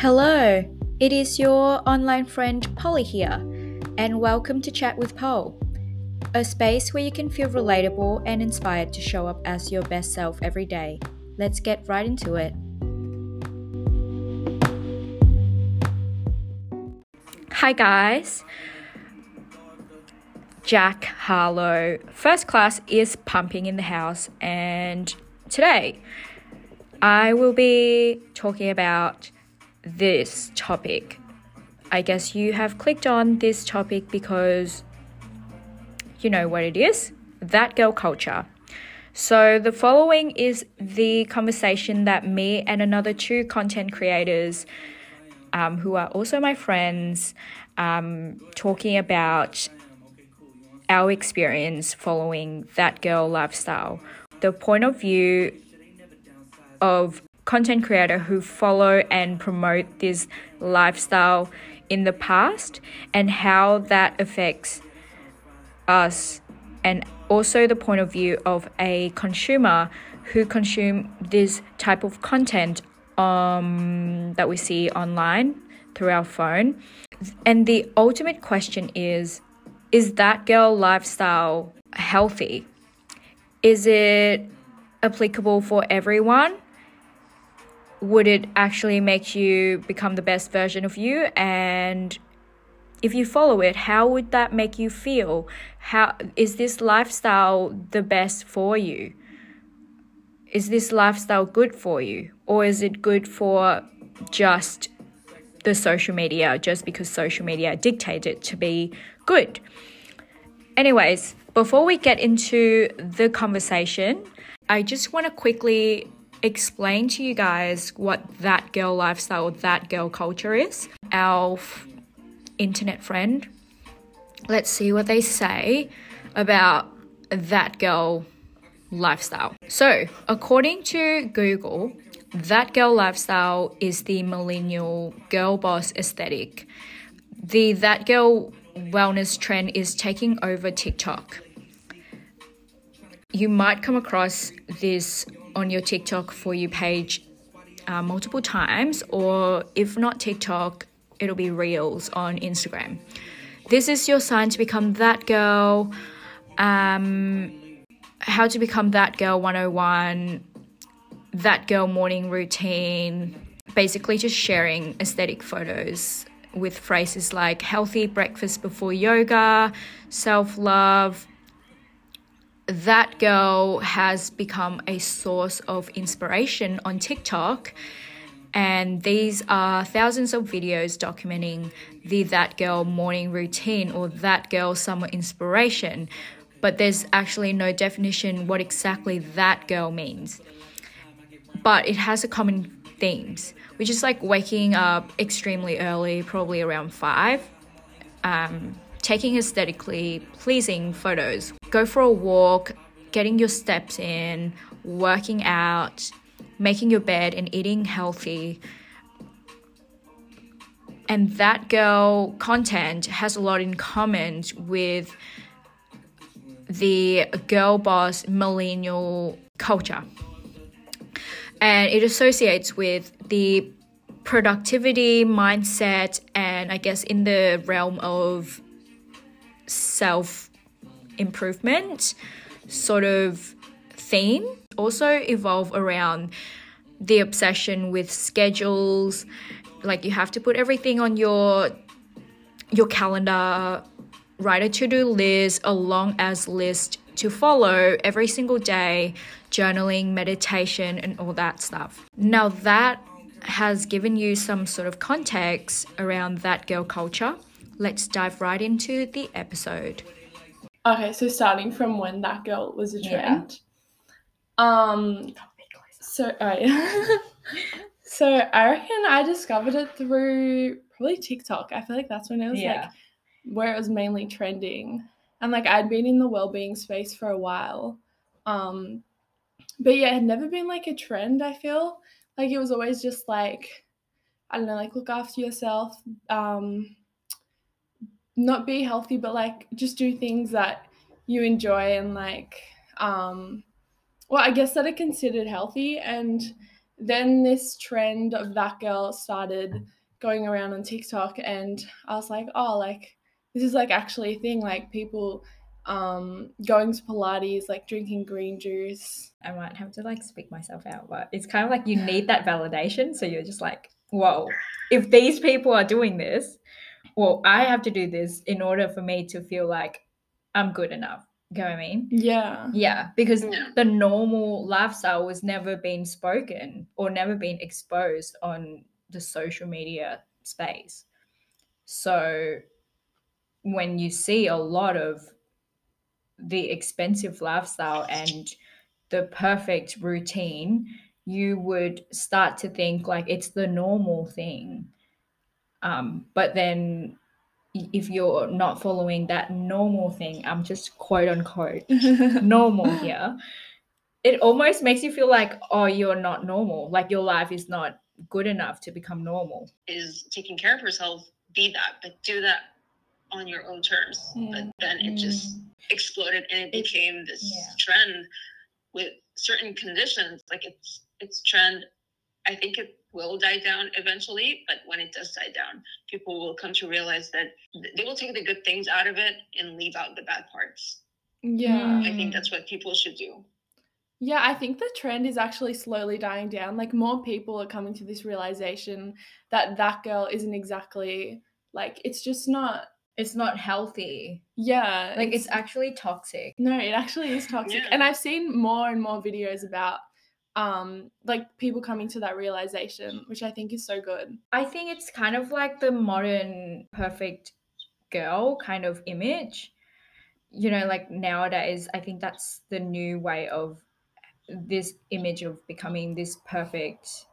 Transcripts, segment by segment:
Hello, it is your online friend Polly here, and welcome to Chat with Pol, a space where you can feel relatable and inspired to show up as your best self every day. Let's get right into it. Hi, guys. Jack Harlow, first class is pumping in the house, and today I will be talking about this topic. I guess you have clicked on this topic because you know what it is that girl culture. So, the following is the conversation that me and another two content creators, um, who are also my friends, um, talking about our experience following that girl lifestyle. The point of view of content creator who follow and promote this lifestyle in the past and how that affects us. And also the point of view of a consumer who consume this type of content um, that we see online through our phone. And the ultimate question is is that girl lifestyle healthy? Is it applicable for everyone would it actually make you become the best version of you? And if you follow it how would that make you feel? How is this lifestyle the best for you? Is this lifestyle good for you? Or is it good for just the social media just because social media dictates it to be good? Anyways before we get into the conversation i just want to quickly explain to you guys what that girl lifestyle, or that girl culture is. Our internet friend, let's see what they say about that girl lifestyle. So, according to Google, that girl lifestyle is the millennial girl boss aesthetic. The that girl wellness trend is taking over TikTok. You might come across this on your TikTok for you page uh, multiple times, or if not TikTok, it'll be Reels on Instagram. This is your sign to become that girl. Um, how to become that girl 101, that girl morning routine, basically just sharing aesthetic photos with phrases like healthy breakfast before yoga, self love, that girl has become a source of inspiration on TikTok. And these are thousands of videos documenting the That Girl morning routine or That Girl summer inspiration. But there's actually no definition what exactly that girl means. But it has a common themes, which is like waking up extremely early, probably around five, um, taking aesthetically pleasing photos. Go for a walk, getting your steps in, working out, making your bed, and eating healthy. And that girl content has a lot in common with the girl boss millennial culture. And it associates with the productivity mindset and I guess in the realm of self improvement sort of theme also evolve around the obsession with schedules. Like you have to put everything on your your calendar write a to-do list a long as list to follow every single day journaling meditation and all that stuff. Now that has given you some sort of context around that girl culture let's dive right into the episode. Okay, so starting from when that girl was a trend. Yeah. Um so oh so I reckon I discovered it through probably TikTok. I feel like that's when it was yeah. like where it was mainly trending. And like I'd been in the well-being space for a while. Um but yeah, it had never been like a trend, I feel. Like it was always just like I don't know, like look after yourself, um, not be healthy, but like just do things that you enjoy and like, um, well, I guess that are considered healthy. And then this trend of that girl started going around on TikTok, and I was like, oh, like this is like actually a thing. Like people um going to Pilates, like drinking green juice. I might have to like speak myself out, but it's kind of like you need that validation. So you're just like, whoa, if these people are doing this, well, I have to do this in order for me to feel like I'm good enough. You know what I mean? Yeah. Yeah, because Yeah. the normal lifestyle was never been spoken or never been exposed on the social media space. So when you see a lot of the expensive lifestyle and the perfect routine, you would start to think like it's the normal thing. Um, but then if you're not following that normal thing, I'm just quote unquote normal here, it almost makes you feel like, oh, you're not normal. Like your life is not good enough to become normal. is taking care of herself, be that, but do that on your own terms. But Mm. then it just exploded and it It- became this yeah. trend with certain conditions. Like it's it's trend. I think it will die down eventually, but when it does die down, people will come to realize that they will take the good things out of it and leave out the bad parts. Yeah. I think that's what people should do. Yeah, I think the trend is actually slowly dying down. Like more people are coming to this realization that that girl isn't exactly like it's just not. It's not healthy. Yeah, Like it's actually toxic. no, it actually is toxic. Yeah. And I've seen more and more videos about um like people coming to that realization, which I think is so good. I think it's kind of like the modern perfect girl kind of image. You know, like nowadays, I think that's the new way of this image of becoming this perfect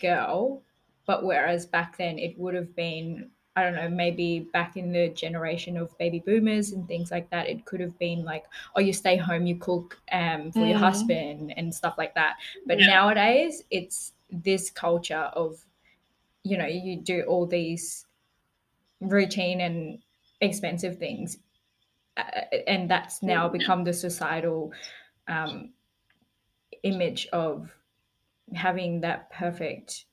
girl. But whereas back then it would have been, I don't know, maybe back in the generation of baby boomers and things like that, it could have been like, oh, you stay home, you cook um, for your Mm. husband and stuff like that. But Yeah. nowadays, it's this culture of, you know, you do all these routine and expensive things. Uh, and that's now Yeah. become the societal um, image of having that perfect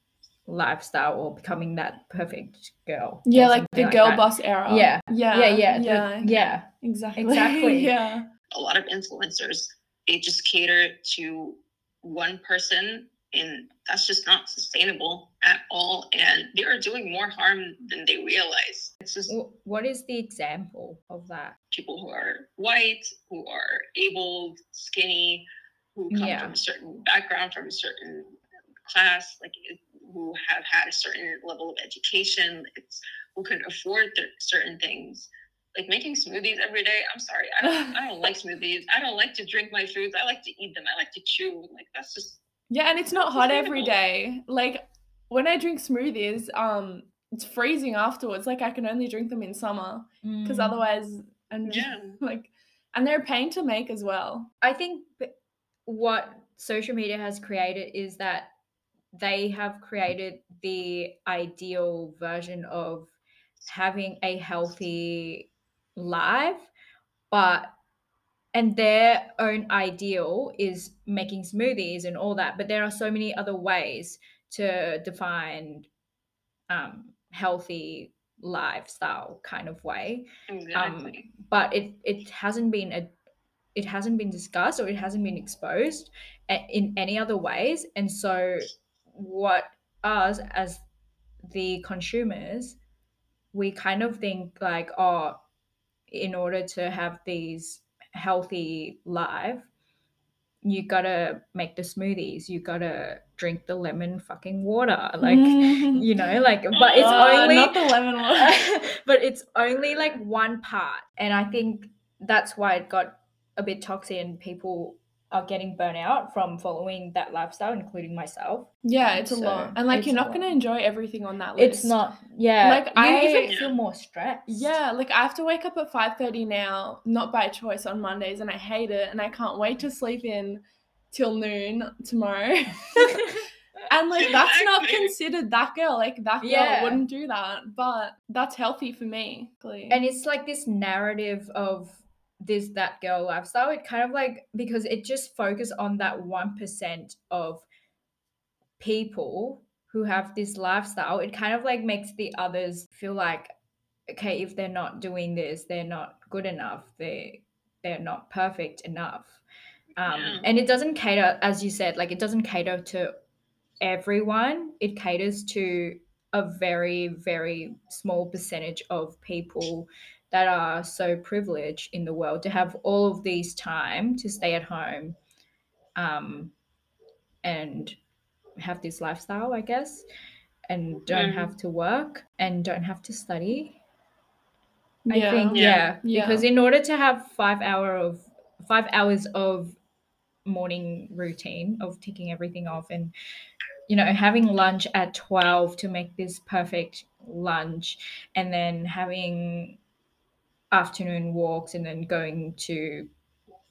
lifestyle or becoming that perfect girl. Yeah, like something the girl that. boss era. Yeah. Yeah. Yeah, yeah, the- Yeah. yeah. Exactly. Exactly. yeah. a lot of influencers they just cater to one person and that's just not sustainable at all and they are doing more harm than they realize it's just What is the example of that? people who are white who are able skinny who come Yeah. from a certain background from a certain class like it- who have had a certain level of education it's who can afford their, certain things like making smoothies every day i'm sorry I don't, I don't like smoothies i don't like to drink my foods i like to eat them i like to chew like that's just Yeah, and it's not hot every day. Like when I drink smoothies, um, it's freezing afterwards. Like I can only drink them in summer because Mm. otherwise, I'm yeah like, and they're a pain to make as well. I think what social media has created is that they have created the ideal version of having a healthy life, but and their own ideal is making smoothies and all that. But there are so many other ways to define um, healthy lifestyle kind of way exactly but it it hasn't been a it hasn't been discussed or it hasn't been exposed a- in any other ways and so what us as the consumers we kind of think like oh in order to have these healthy life you gotta make the smoothies you gotta drink the lemon fucking water like you know like but it's Uh, only not the lemon one. but it's only like one part and i think that's why it got a bit toxic and people are getting burnt out from following that lifestyle including myself yeah, it's a lot, and like you're not gonna enjoy everything on that list. it's not yeah Like, you I- even feel more stressed Yeah, like I have to wake up at five thirty now, not by choice on Mondays, and I hate it, and I can't wait to sleep in till noon tomorrow. and like that's not considered that girl. Like that girl Yeah. wouldn't do that, but that's healthy for me. And it's like this narrative of this that girl lifestyle it kind of like because it just focus on that 1% of people who have this lifestyle, it kind of like makes the others feel like, okay, if they're not doing this, they're not good enough. They they're not perfect enough. Um, Yeah. And it doesn't cater, as you said, like it doesn't cater to everyone. It caters to a very, very small percentage of people that are so privileged in the world to have all of these time to stay at home um, and have this lifestyle, I guess, and don't Mm. have to work and don't have to study. I Yeah. think Yeah. yeah. Yeah. because in order to have five hour of five hours of morning routine of ticking everything off and you know having lunch at 12 to make this perfect lunch and then having afternoon walks and then going to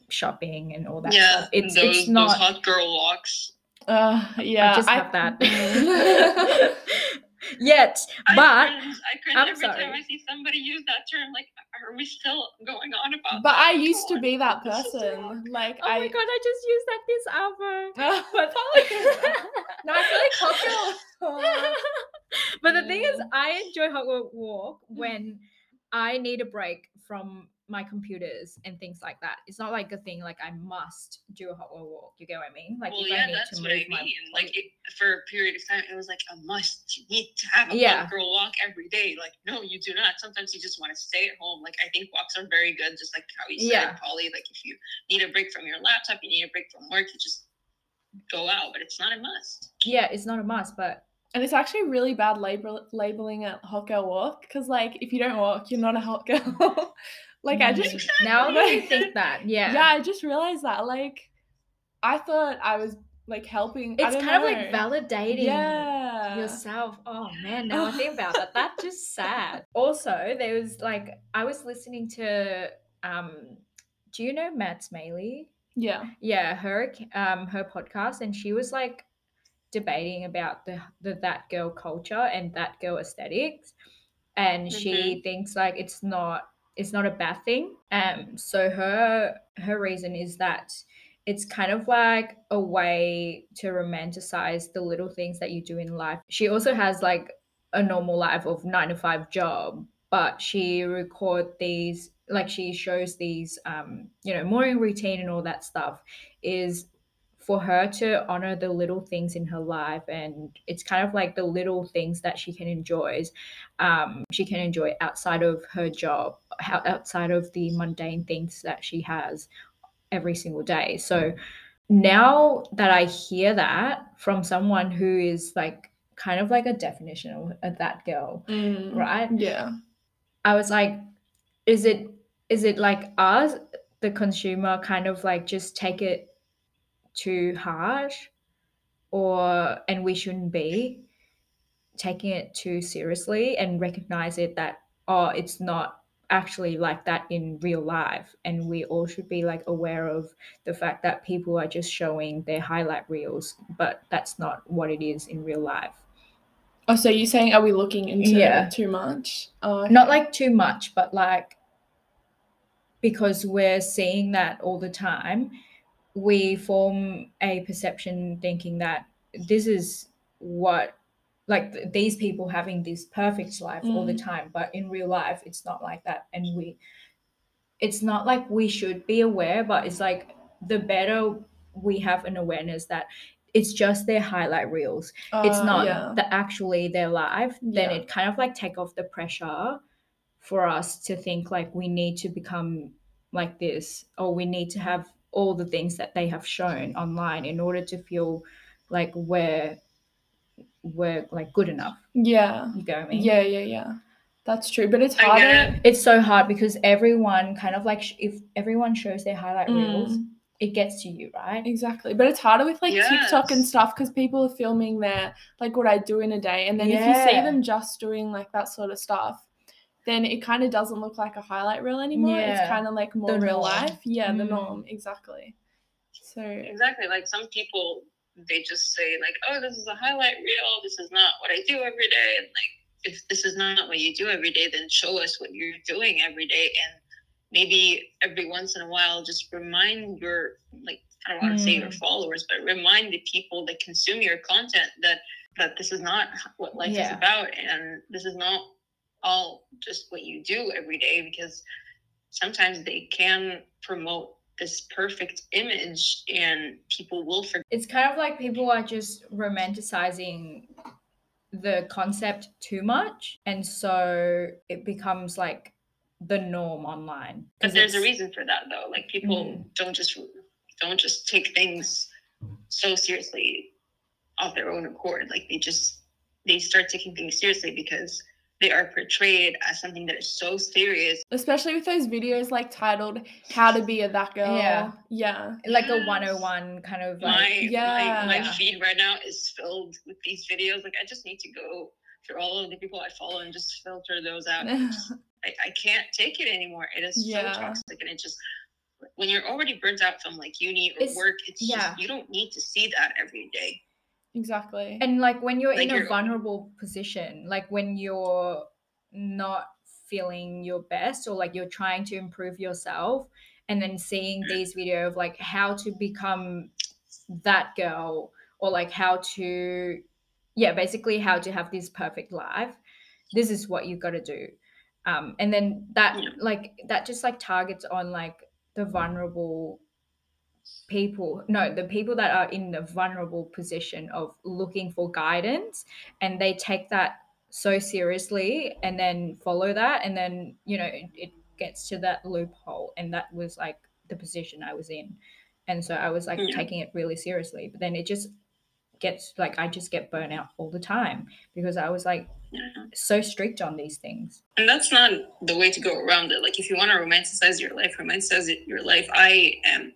shopping and all that yeah, stuff it's those, it's not those hot girl walks. Uh, yeah. I just have Mm. that yet I but cringe, I cringe I'm every time. I see somebody use that term. Like, are we still going on about? But that? I used to Come be that person. Like oh I. my god i just used that this hour but no, I feel like hot girl but the thing is, Mm. I enjoy hot girl walk when I need a break from my computers and things like that. It's not like a thing like I must do a hot wa- walk. You get what I mean? Like well, if yeah, I need that's to what I move my. Like, it, for a period of time, it was like a must. You need to have a Yeah. hot girl walk every day. Like, no, you do not. Sometimes you just want to stay at home. Like, I think walks are very good, just like how you said, Yeah. Polly. Like, if you need a break from your laptop, you need a break from work, you just go out. But it's not a must. yeah, it's not a must, but And it's actually really bad label labeling a hot girl walk because, like, if you don't walk, you're not a hot girl. like, I just, Mm, now that you Like- think that, yeah, yeah. I just realized that. Like, I thought I was like helping. I it's kind of like validating. Yeah. yourself. Oh man, now I think about that. That's just sad. Also, there was like I was listening to um do you know Matt Smaley? Yeah. Yeah, her um her podcast and she was like debating about the the that girl culture and that girl aesthetics and she thinks like it's not it's not a bad thing. Um so her her reason is that it's kind of like a way to romanticize the little things that you do in life. She also has like a normal life of 9 to 5 job, but she record these like she shows these um you know morning routine and all that stuff is for her to honor the little things in her life and it's kind of like the little things that she can enjoy um, she can enjoy outside of her job outside of the mundane things that she has every single day so now that i hear that from someone who is like kind of like a definition of, of that girl Mm, right Yeah. I was like, is it is it like us, the consumer, kind of like just take it too harsh, or and we shouldn't be taking it too seriously and recognize it that oh, it's not actually like that in real life, and we all should be like aware of the fact that people are just showing their highlight reels, but that's not what it is in real life. Oh, so you're saying, are we looking into Yeah. too much? Oh, not like too much but like because we're seeing that all the time we form a perception thinking that this is what like th- these people having this perfect life all the Mm. time but in real life it's not like that and we it's not like we should be aware but it's like the better we have an awareness that it's just their highlight reels it's Uh, not yeah. the actually their life then Yeah. it kind of like take off the pressure for us to think like we need to become like this or we need to have all the things that they have shown online in order to feel like we're we're like good enough Yeah. you get what I mean Yeah, yeah, yeah. That's true. But it's I harder. it. it's so hard because everyone kind of like sh- if everyone shows their highlight reels Mm, it gets to you right exactly. But it's harder with like TikTok and stuff because people are filming their like what I do in a day. And then if you see them just doing like that sort of stuff, then it kind of doesn't look like a highlight reel anymore. It's kind of like more real norm. life. Yeah, the Mm. norm. Exactly. So Exactly. Like some people, they just say like, "Oh, this is a highlight reel. This is not what I do every day." And like, if this is not what you do every day, then show us what you're doing every day, and maybe every once in a while, just remind your like I don't want to say your Mm. followers, but remind the people that consume your content that that this is not what life is about, and this is not all just what you do every day. Because sometimes they can promote this perfect image, and people will forget. It's kind of like people are just romanticizing the concept too much. And so it becomes like the norm online. But there's a reason for that, though. Like people Mhm. don't just don't just take things so seriously of their own accord. Like they just they start taking things seriously because they are portrayed as something that is so serious. Especially with those videos like titled "How to Be a That Girl." Yeah. yeah. like a 101 kind of My Yeah. my, my Yeah. feed right now is filled with these videos. Like I just need to go through all of the people I follow and just filter those out. I, I can't take it anymore. It is Yeah. so toxic and it just when you're already burnt out from like uni or It's- work, it's yeah. just you don't need to see that every day. Exactly. and like when you're Like in a you're- vulnerable position like when you're not feeling your best or like you're trying to improve yourself and then seeing these video of like how to become that girl or like how to yeah basically how to have this perfect life this is what you've got to do um and then that Yeah. like that just like targets on like the vulnerable people no the people that are in the vulnerable position of looking for guidance and they take that so seriously and then follow that and then you know it, it gets to that loophole and that was like the position i was in and so i was like Yeah. taking it really seriously but then it just gets like i just get burnt out all the time because i was like Yeah. so strict on these things And that's not the way to go around it. Like if you want to romanticize your life, romanticize it, your life. I am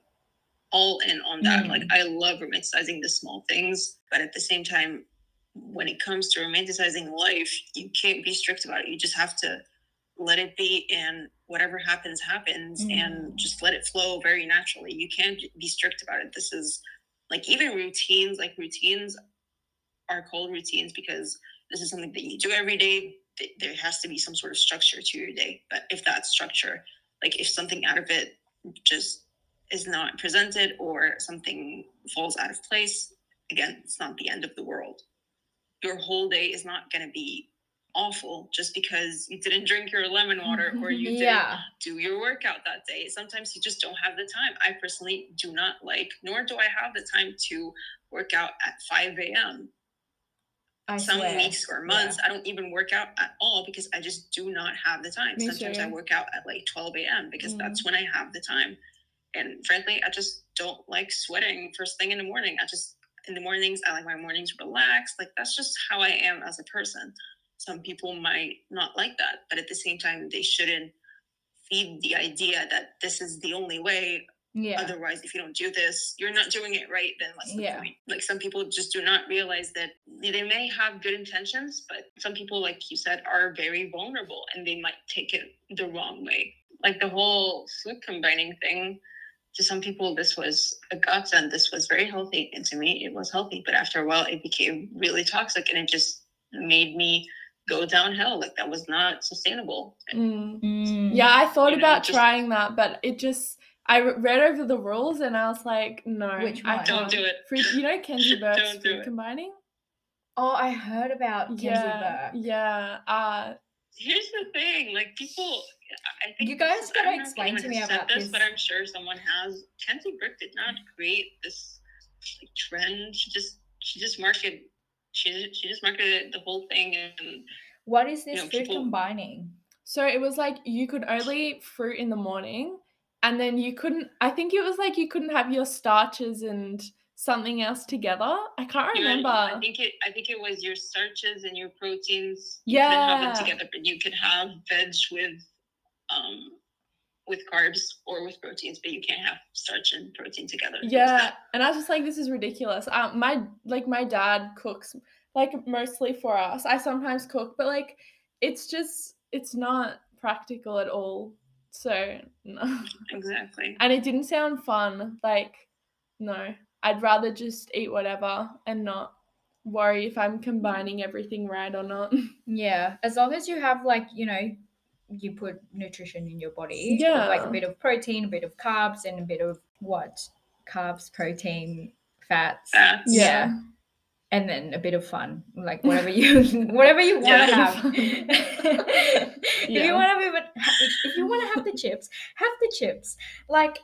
all in on that. Mm. Like I love romanticizing the small things, but at the same time, when it comes to romanticizing life, you can't be strict about it. You just have to let it be and whatever happens happens Mm. and just let it flow very naturally. You can't be strict about it. This is like even routines, like routines are called routines because this is something that you do every day there has to be some sort of structure to your day but if that structure like if something out of it just is not presented or something falls out of place again it's not the end of the world your whole day is not going to be awful just because you didn't drink your lemon water or you didn't yeah do your workout that day. Sometimes you just don't have the time. I personally do not like, nor do I have the time to work out at 5 a.m. i Some swear. weeks or months, I don't even work out at all because I just do not have the time. Me Sometimes I work out at like 12 a.m. because Mm. that's when I have the time. And frankly, I just don't like sweating first thing in the morning. I just, in the mornings, I like my mornings relaxed. Like that's just how I am as a person. Some people might not like that, but at the same time, they shouldn't feed the idea that this is the only way yeah Otherwise, if you don't do this, you're not doing it right, then what's the Yeah. point? Like some people just do not realize that they may have good intentions, but some people, like you said, are very vulnerable and they might take it the wrong way. Like the whole food combining thing, to some people, this was a godsend. This was very healthy. And to me, it was healthy. But after a while, it became really toxic and it just made me go downhill. Like that was not sustainable. Mm. Mm. Yeah, I thought You know, about just- trying that, but it just I read over the rules and I was like, no, Which I one? Don't can't. do it. Fruit, you know, Kenzie Burke's Don't food combining. oh i heard about Kenzie yeah, Burke. yeah. Uh, Here's the thing, like people, I think You guys this- gotta don't know if explain to me about this, this. but I'm sure someone has. Kenzie Burke did not create this like trend. She just she just marketed she she just marketed the whole thing and what is this know, food people- combining so it was like you could only eat fruit in the morning, and then you couldn't. I think it was like you couldn't have your starches and something else together. I can't you remember. I think it I think it was your starches and your proteins. You couldn't have Yeah. them together, but you could have veg with um with carbs or with proteins, but you can't have starch and protein together. Yeah, that- and I was just like, this is ridiculous. Um, my like my dad cooks like mostly for us. I sometimes cook, but like it's just it's not practical at all. So no, exactly. and it didn't sound fun. Like no, I'd rather just eat whatever and not worry if I'm combining everything right or not. yeah as long as you have like you know you put nutrition in your body with, like a bit of protein a bit of carbs and a bit of what carbs, protein, fats. Fats. Yeah. And then a bit of fun, like whatever you whatever you want to Yeah. have. if you want to if, if you want to have the chips, have the chips. Like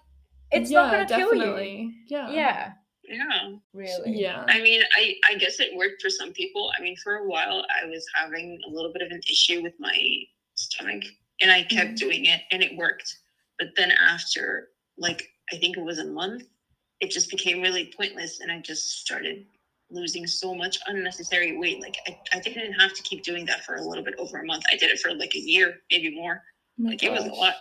it's not going to kill you. definitely. Yeah. Yeah. Yeah, really. Yeah. I mean, I, I guess it worked for some people. I mean, for a while, I was having a little bit of an issue with my stomach, and I kept Mhm. doing it, and it worked. But then after, like, I think it was a month, it just became really pointless, and I just started losing so much unnecessary weight. Like, I, I didn't have to keep doing that for a little bit over a month. I did it for like a year, maybe more. Oh Like, it was a lot.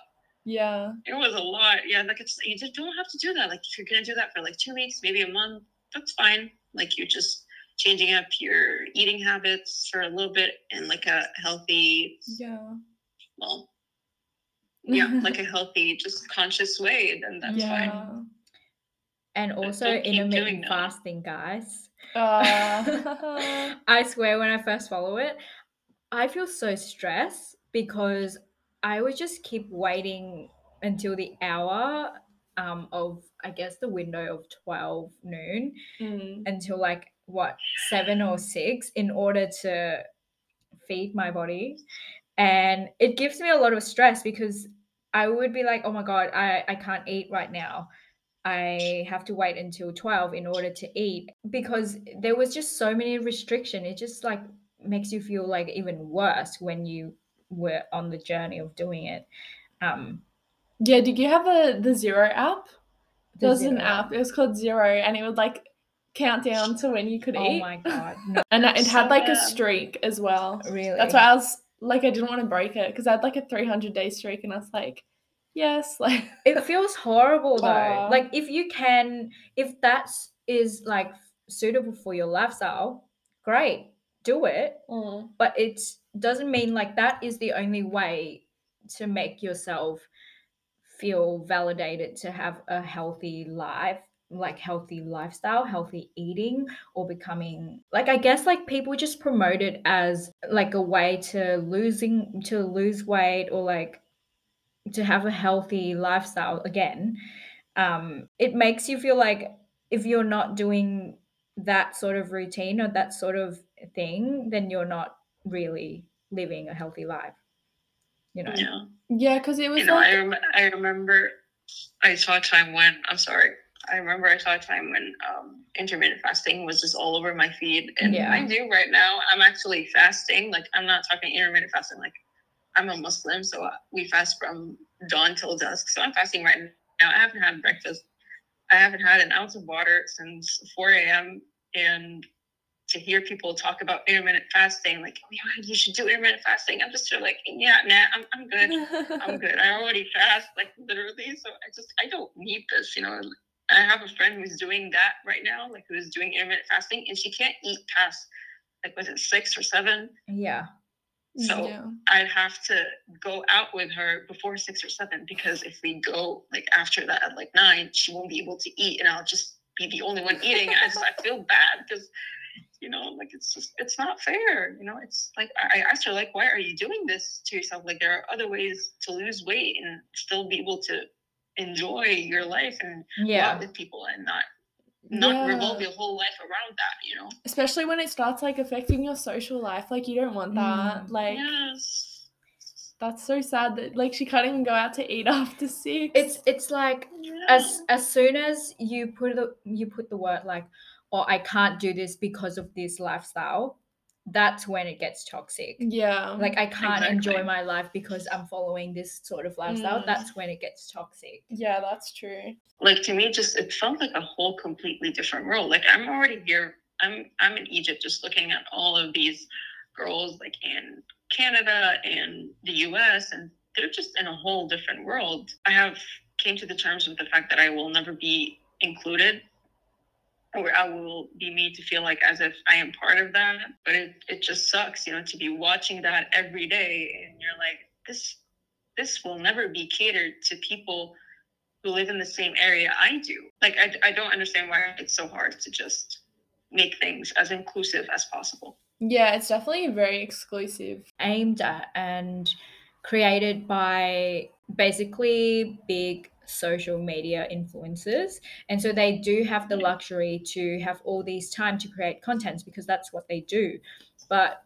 Yeah. It was a lot. Yeah, like it's you just don't have to do that. Like if you're gonna do that for like two weeks, maybe a month, that's fine. Like you're just changing up your eating habits for a little bit and like a healthy, Yeah. Well, yeah, like a healthy, just conscious way. Then that's fine. yeah. And also intermittent fasting, guys. Uh, I swear when I first follow it, I feel so stressed because I would just keep waiting until the hour um, of, I guess, the window of 12 noon mm, until like what, seven or six in order to feed my body. And it gives me a lot of stress because I would be like, oh my God, I, I can't eat right now. I have to wait until 12 in order to eat because there was just so many restriction. It just like makes you feel like even worse when you were on the journey of doing it. Um, yeah. Did you have a the zero app? the There was an app. It was called Zero, and it would like count down to when you could Oh eat. Oh my god, no, And it had like a streak as well. really? That's why I was like, I didn't want to break it because I had like a 300 day streak, and I was like, yes, like, it feels horrible though. Like if you can, if that's like suitable for your lifestyle, great, do it. mm, But it doesn't mean like that is the only way to make yourself feel validated to have a healthy life like healthy lifestyle healthy eating or becoming like i guess like people just promote it as like a way to losing to lose weight or like to have a healthy lifestyle again um it makes you feel like if you're not doing that sort of routine or that sort of thing then you're not really living a healthy life you know Yeah. yeah, because it was You know, like, I, rem- I remember I saw a time when, I'm sorry, I remember I saw a time when um, intermittent fasting was just all over my feed. And Yeah. I do right now. I'm actually fasting. Like, I'm not talking intermittent fasting. Like, I'm a Muslim, so we fast from dawn till dusk. So I'm fasting right now. I haven't had breakfast. I haven't had an ounce of water since 4 a.m. And to hear people talk about intermittent fasting, like, oh, yeah, you should do intermittent fasting. I'm just sort of like, yeah, nah, I'm, I'm good. I'm good. I already fast, like literally. So I just I don't need this, you know. I have a friend who's doing that right now, like who's doing intermittent fasting, and she can't eat past like was it six or seven? yeah So yeah. I'd have to go out with her before six or seven because if we go like after that at like nine, she won't be able to eat, and I'll just be the only one eating. I just I feel bad because you know like it's just it's not fair. You know, it's like I I asked her like, why are you doing this to yourself? Like there are other ways to lose weight and still be able to enjoy your life and yeah out with people and not not Yeah. revolve your whole life around that. You know. Especially when it starts like affecting your social life. Like, you don't want that. Mm. Like, yes. that's so sad that like she can't even go out to eat after six. it's it's like Yeah. as as soon as you put the you put the word like oh i can't do this because of this lifestyle that's when it gets toxic. Yeah. like i can't enjoy my life because i'm following this sort of lifestyle. Mm. that's when it gets toxic. Yeah, that's true. like to me just it felt like a whole completely different world. Like i'm already here. I'm i'm in egypt just looking at all of these girls like in canada and the us and they're just in a whole different world. I have came to the terms with the fact that i will never be included or i will be made to feel like as if i am part of that but it, it just sucks you know to be watching that every day and you're like this this will never be catered to people who live in the same area I do. Like, I, I don't understand why it's so hard to just make things as inclusive as possible. Yeah, it's definitely very exclusive. aimed at and created by basically big social media influencers and so they do have the luxury to have all these time to create contents because that's what they do but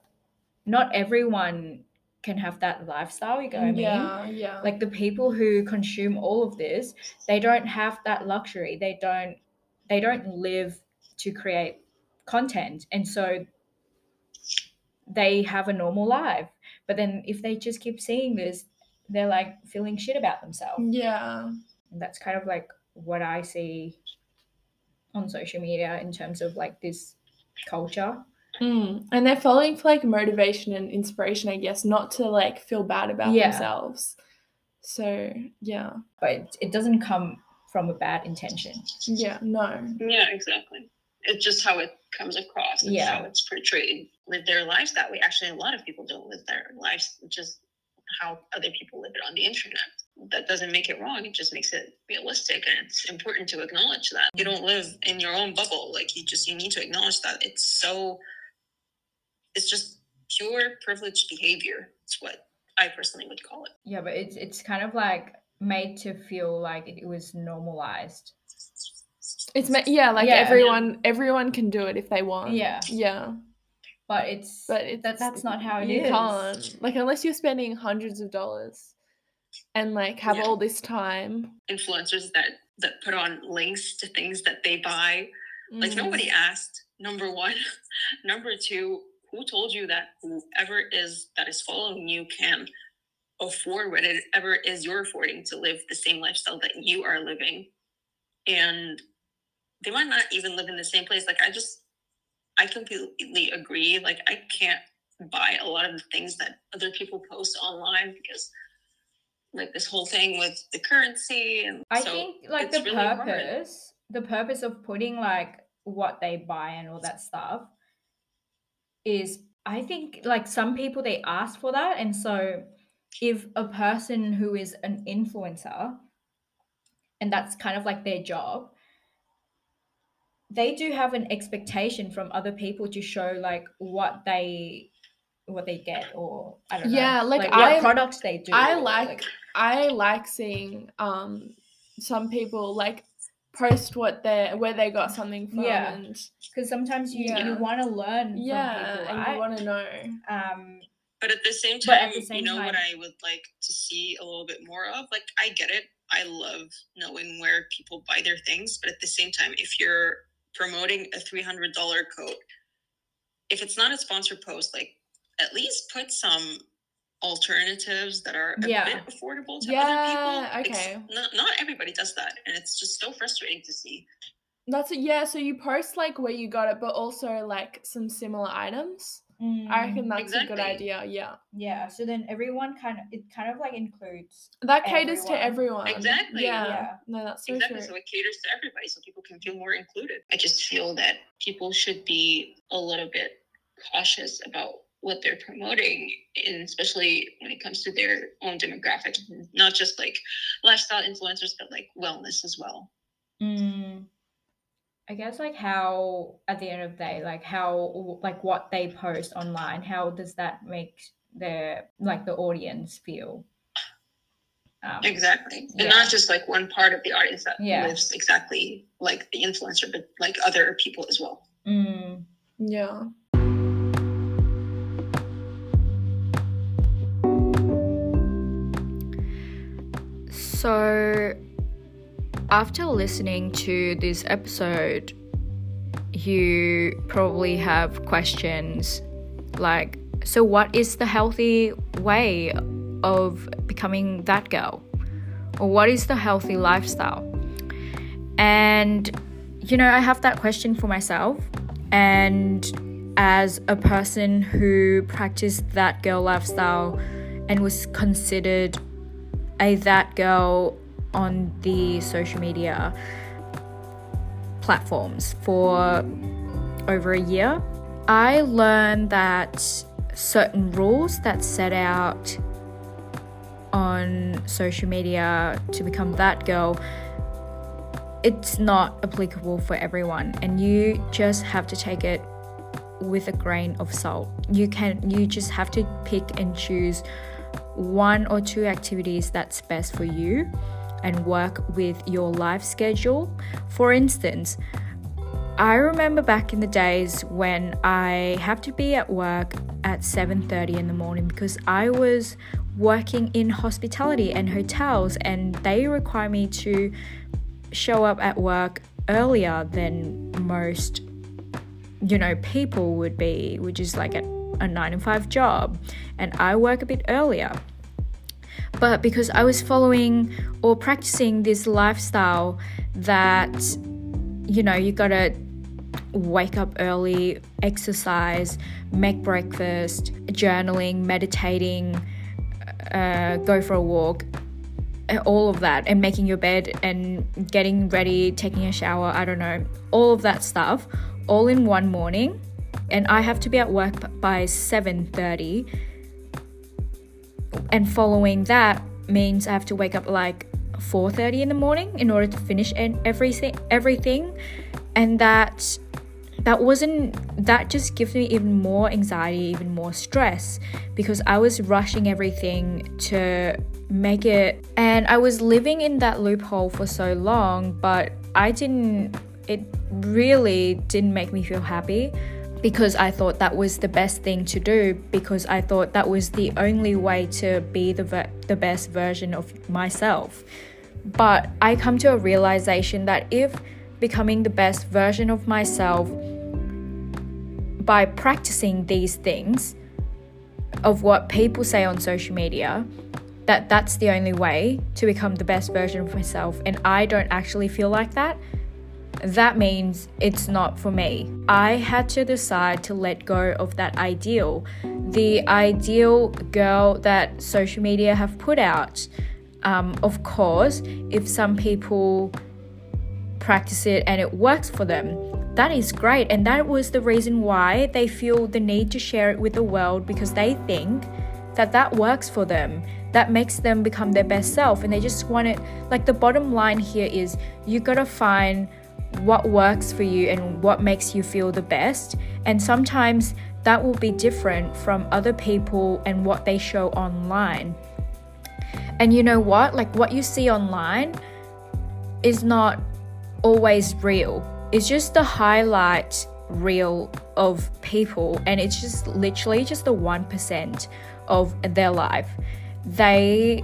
not everyone can have that lifestyle you go I mean? yeah, yeah. like the people who consume all of this they don't have that luxury they don't they don't live to create content and so they have a normal life but then if they just keep seeing this they're like feeling shit about themselves yeah. And that's kind of like what i see on social media in terms of like this culture Mm. And they're following for like motivation and inspiration, I guess, not to like feel bad about Yeah. themselves. So yeah, but it, it doesn't come from a bad intention yeah, no, Yeah, exactly. It's just how it comes across. It's Yeah. how it's portrayed. Live their lives that way. Actually, a lot of people don't live their lives just how other people live it on the internet. That doesn't make it wrong. It just makes it realistic, and it's important to acknowledge that you don't live in your own bubble. Like you just you need to acknowledge that it's so. It's just pure privileged behavior. It's what I personally would call it. yeah but it's it's kind of like made to feel like it was normalized it's ma- yeah, like Yeah. everyone, everyone can do it if they want. Yeah. yeah, but it's but it's, that, that's not how it you is. can't like unless you're spending hundreds of dollars and like have Yeah. all this time. Influencers that that put on links to things that they buy Like Mm. nobody asked. Number one. Number two, who told you that whoever is that is following you can afford whatever it is you're affording to live the same lifestyle that you are living? And they might not even live in the same place. Like I just I completely agree. Like I can't buy a lot of the things that other people post online because like this whole thing with the currency and I so think like it's the really hard. purpose, the purpose of putting like what they buy and all that stuff is I think like some people they ask for that and so if a person who is an influencer and that's kind of like their job they do have an expectation from other people to show like what they what they get or I don't know Yeah, like, what I- products they do I or, like I like seeing um some people like post what they where they got something from Yeah. and because sometimes you, you want to learn from yeah people, and you want to know um But at the same time, the same you know what I would like to see a little bit more of? Like, I get it. I love knowing where people buy their things. But at the same time, if you're promoting a $300 coat, if it's not a sponsored post, like, at least put some alternatives that are a Yeah. bit affordable to Yeah, other people. It's- okay. Not, not everybody does that. And it's just so frustrating to see. that's it yeah so you post like where you got it but also like some similar items i mm, reckon that's a good idea yeah yeah so then everyone kind of it kind of like includes that caters to Everyone. everyone Exactly. yeah, Yeah. no that's so exactly. true So it caters to everybody, so people can feel more included. I just feel that people should be a little bit cautious about what they're promoting, and especially when it comes to their own demographic, not just like lifestyle influencers, but like wellness as well. mm, i guess like how at the end of the day like how like what they post online how does that make their like the audience feel um, Exactly, Yeah. and not just like one part of the audience that Yeah. lives exactly like the influencer, but like other people as well. mm, yeah So, after listening to this episode, you probably have questions like so, what is the healthy way of becoming that girl? Or what is the healthy lifestyle? And, you know, I have that question for myself. And as a person who practiced that girl lifestyle and was considered a that girl on the social media platforms for over a year, I learned that certain rules that set out on social media to become that girl it's not applicable for everyone and you just have to take it with a grain of salt. You can you just have to pick and choose one or two activities that's best for you and work with your life schedule. For instance, I remember back in the days when I have to be at work at 7:30 in the morning because I was working in hospitality and hotels and they require me to show up at work earlier than most you know people would be which is like a, a 9 to 5 job and I work a bit earlier but because I was following or practicing this lifestyle that you know you got to wake up early, exercise, make breakfast, journaling, meditating, uh, go for a walk, all of that, and making your bed and getting ready, taking a shower, I don't know, all of that stuff, all in one morning. And I have to be at work by 7:30. And following that means I have to wake up like 4:30 in the morning in order to finish everything everything. And that that wasn't that just gives me even more anxiety even more stress because i was rushing everything to make it. And i was living in that loophole for so long but i didn't it really didn't make me feel happy because I thought that was the best thing to do because I thought that was the only way to be the ver- the best version of myself. But I come to a realization that if becoming the best version of myself by practicing these things of what people say on social media that that's the only way to become the best version of myself and I don't actually feel like that that means it's not for me. I had to decide to let go of that ideal, the ideal girl that social media have put out. Um, of course, if some people practice it and it works for them, that is great. And that was the reason why they feel the need to share it with the world because they think that that works for them. That makes them become their best self. And they just want it. Like the bottom line here is you gotta find what works for you and what makes you feel the best. And sometimes that will be different from other people and what they show online. And you know what? Like what you see online is not always real it's just the highlight reel of people and it's just literally just the 1% of their life they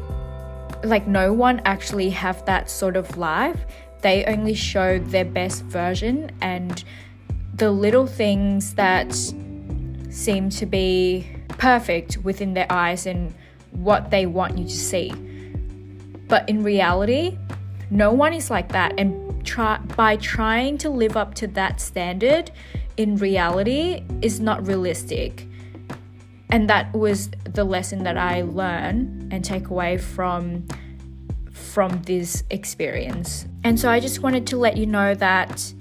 like no one actually have that sort of life they only show their best version and the little things that seem to be perfect within their eyes and what they want you to see but in reality no one is like that and try by trying to live up to that standard in reality is not realistic. And that was the lesson that I learned and take away from from this experience. And so I just wanted to let you know that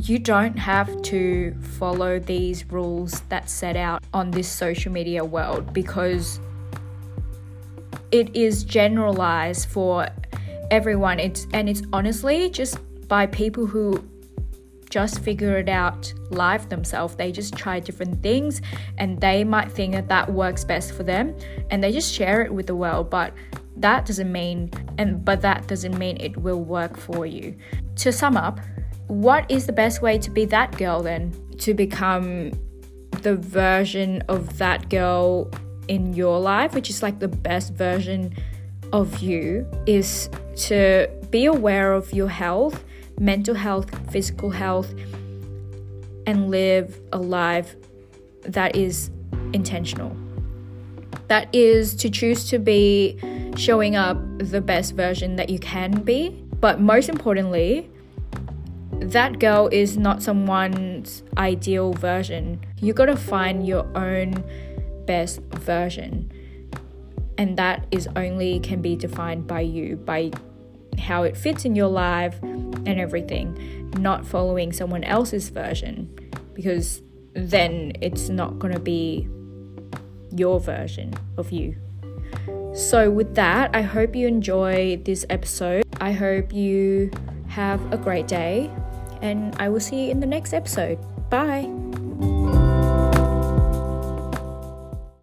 you don't have to follow these rules that set out on this social media world because it is generalized for everyone. It's and it's honestly just by people who just figure it out live themselves. They just try different things and they might think that that works best for them and they just share it with the world, but that doesn't mean and but that doesn't mean it will work for you. To sum up, what is the best way to be that girl then? To become the version of that girl in your life, which is like the best version of you is to be aware of your health, mental health, physical health, and live a life that is intentional. That is to choose to be showing up the best version that you can be. But most importantly, that girl is not someone's ideal version. You gotta find your own best version and that is only can be defined by you by how it fits in your life and everything not following someone else's version because then it's not to be your version of you so with that i hope you enjoy this episode. I hope you have a great day and i will see you in the next episode. Bye